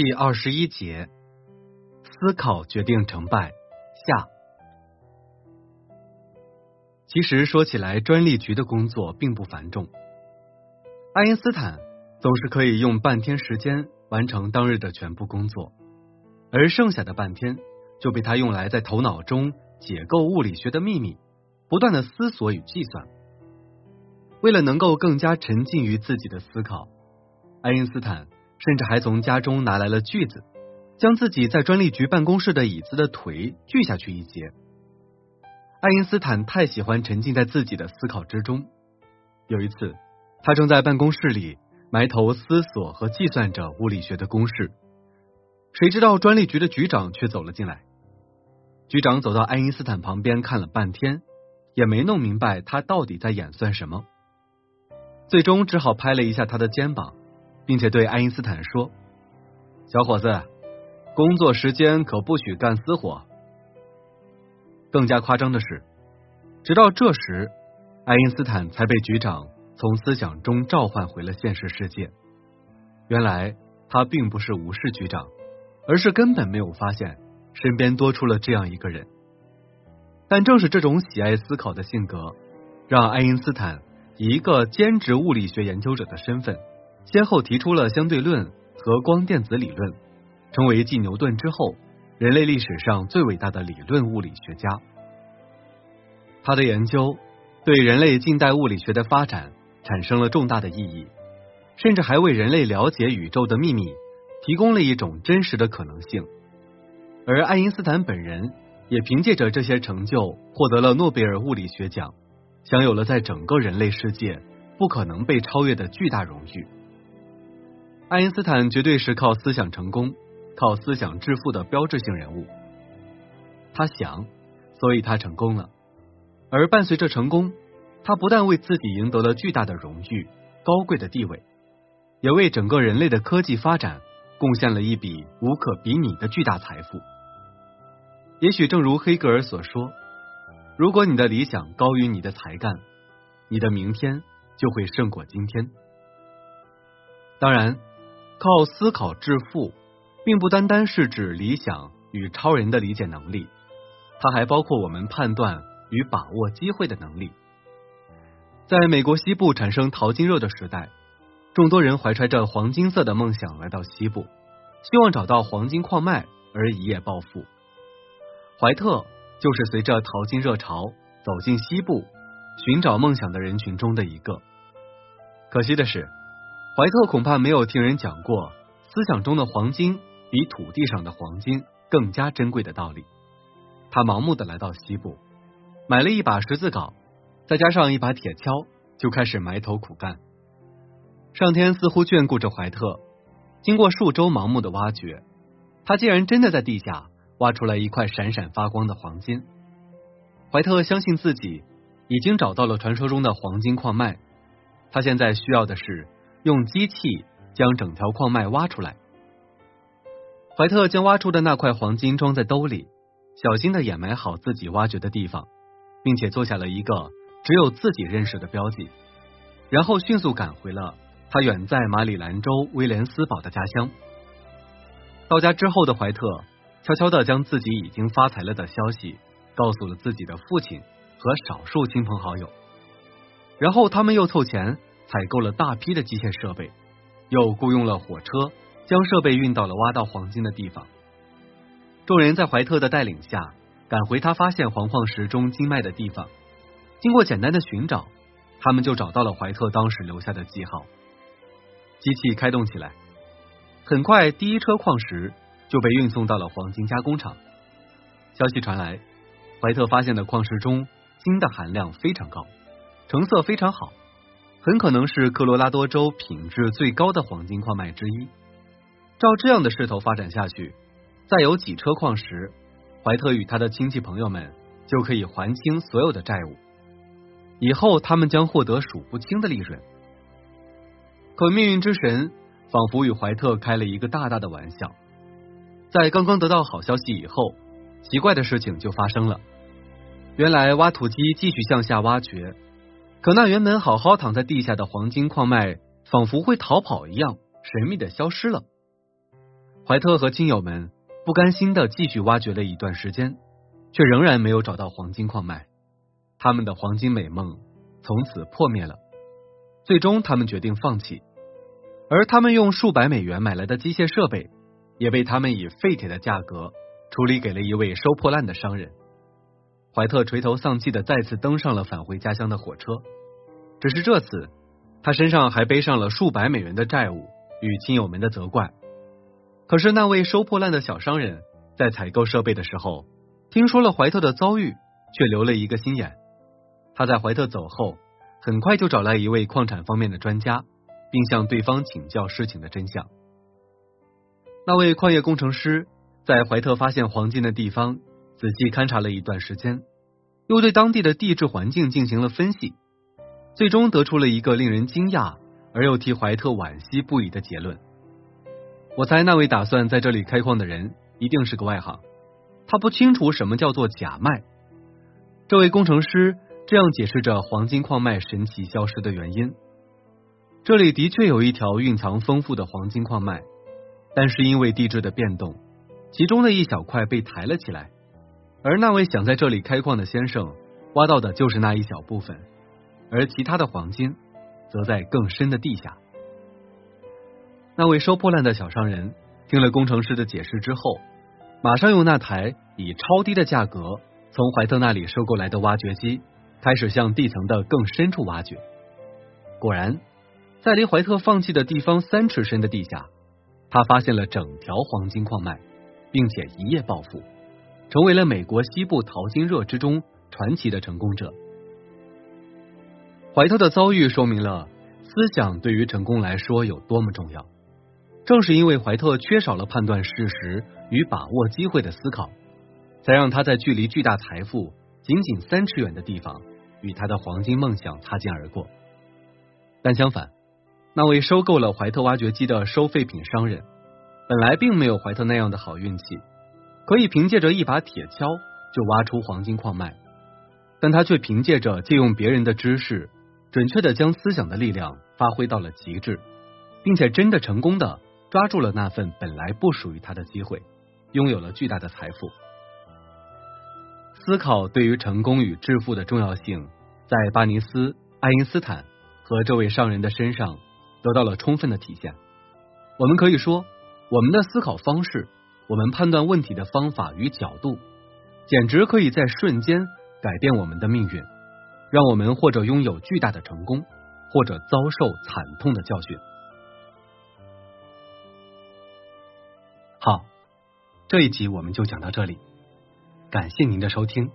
第二十一节，思考决定成败。下，其实说起来，专利局的工作并不繁重。爱因斯坦总是可以用半天时间完成当日的全部工作，而剩下的半天就被他用来在头脑中解构物理学的秘密，不断的思索与计算。为了能够更加沉浸于自己的思考，爱因斯坦。甚至还从家中拿来了锯子，将自己在专利局办公室的椅子的腿锯下去一截。爱因斯坦太喜欢沉浸在自己的思考之中。有一次，他正在办公室里埋头思索和计算着物理学的公式，谁知道专利局的局长却走了进来。局长走到爱因斯坦旁边看了半天，也没弄明白他到底在演算什么，最终只好拍了一下他的肩膀。并且对爱因斯坦说：“小伙子，工作时间可不许干私活。”更加夸张的是，直到这时，爱因斯坦才被局长从思想中召唤回了现实世界。原来他并不是无视局长，而是根本没有发现身边多出了这样一个人。但正是这种喜爱思考的性格，让爱因斯坦以一个兼职物理学研究者的身份。先后提出了相对论和光电子理论，成为继牛顿之后人类历史上最伟大的理论物理学家。他的研究对人类近代物理学的发展产生了重大的意义，甚至还为人类了解宇宙的秘密提供了一种真实的可能性。而爱因斯坦本人也凭借着这些成就获得了诺贝尔物理学奖，享有了在整个人类世界不可能被超越的巨大荣誉。爱因斯坦绝对是靠思想成功、靠思想致富的标志性人物。他想，所以他成功了。而伴随着成功，他不但为自己赢得了巨大的荣誉、高贵的地位，也为整个人类的科技发展贡献了一笔无可比拟的巨大财富。也许正如黑格尔所说：“如果你的理想高于你的才干，你的明天就会胜过今天。”当然。靠思考致富，并不单单是指理想与超人的理解能力，它还包括我们判断与把握机会的能力。在美国西部产生淘金热的时代，众多人怀揣着黄金色的梦想来到西部，希望找到黄金矿脉而一夜暴富。怀特就是随着淘金热潮走进西部，寻找梦想的人群中的一个。可惜的是。怀特恐怕没有听人讲过思想中的黄金比土地上的黄金更加珍贵的道理。他盲目的来到西部，买了一把十字镐，再加上一把铁锹，就开始埋头苦干。上天似乎眷顾着怀特，经过数周盲目的挖掘，他竟然真的在地下挖出来一块闪闪发光的黄金。怀特相信自己已经找到了传说中的黄金矿脉，他现在需要的是。用机器将整条矿脉挖出来。怀特将挖出的那块黄金装在兜里，小心的掩埋好自己挖掘的地方，并且做下了一个只有自己认识的标记，然后迅速赶回了他远在马里兰州威廉斯堡的家乡。到家之后的怀特悄悄的将自己已经发财了的消息告诉了自己的父亲和少数亲朋好友，然后他们又凑钱。采购了大批的机械设备，又雇佣了火车，将设备运到了挖到黄金的地方。众人在怀特的带领下，赶回他发现黄矿石中金脉的地方。经过简单的寻找，他们就找到了怀特当时留下的记号。机器开动起来，很快第一车矿石就被运送到了黄金加工厂。消息传来，怀特发现的矿石中金的含量非常高，成色非常好。很可能是科罗拉多州品质最高的黄金矿脉之一。照这样的势头发展下去，再有几车矿石，怀特与他的亲戚朋友们就可以还清所有的债务。以后他们将获得数不清的利润。可命运之神仿佛与怀特开了一个大大的玩笑。在刚刚得到好消息以后，奇怪的事情就发生了。原来挖土机继续向下挖掘。可那原本好好躺在地下的黄金矿脉，仿佛会逃跑一样，神秘的消失了。怀特和亲友们不甘心的继续挖掘了一段时间，却仍然没有找到黄金矿脉，他们的黄金美梦从此破灭了。最终，他们决定放弃，而他们用数百美元买来的机械设备，也被他们以废铁的价格处理给了一位收破烂的商人。怀特垂头丧气的再次登上了返回家乡的火车，只是这次他身上还背上了数百美元的债务与亲友们的责怪。可是那位收破烂的小商人，在采购设备的时候，听说了怀特的遭遇，却留了一个心眼。他在怀特走后，很快就找来一位矿产方面的专家，并向对方请教事情的真相。那位矿业工程师在怀特发现黄金的地方。仔细勘察了一段时间，又对当地的地质环境进行了分析，最终得出了一个令人惊讶而又替怀特惋惜不已的结论。我猜那位打算在这里开矿的人一定是个外行，他不清楚什么叫做假脉。这位工程师这样解释着黄金矿脉神奇消失的原因：这里的确有一条蕴藏丰富的黄金矿脉，但是因为地质的变动，其中的一小块被抬了起来。而那位想在这里开矿的先生，挖到的就是那一小部分，而其他的黄金则在更深的地下。那位收破烂的小商人听了工程师的解释之后，马上用那台以超低的价格从怀特那里收购来的挖掘机，开始向地层的更深处挖掘。果然，在离怀特放弃的地方三尺深的地下，他发现了整条黄金矿脉，并且一夜暴富。成为了美国西部淘金热之中传奇的成功者。怀特的遭遇说明了思想对于成功来说有多么重要。正是因为怀特缺少了判断事实与把握机会的思考，才让他在距离巨大财富仅仅三尺远的地方与他的黄金梦想擦肩而过。但相反，那位收购了怀特挖掘机的收废品商人，本来并没有怀特那样的好运气。可以凭借着一把铁锹就挖出黄金矿脉，但他却凭借着借用别人的知识，准确的将思想的力量发挥到了极致，并且真的成功的抓住了那份本来不属于他的机会，拥有了巨大的财富。思考对于成功与致富的重要性，在巴尼斯、爱因斯坦和这位商人的身上得到了充分的体现。我们可以说，我们的思考方式。我们判断问题的方法与角度，简直可以在瞬间改变我们的命运，让我们或者拥有巨大的成功，或者遭受惨痛的教训。好，这一集我们就讲到这里，感谢您的收听。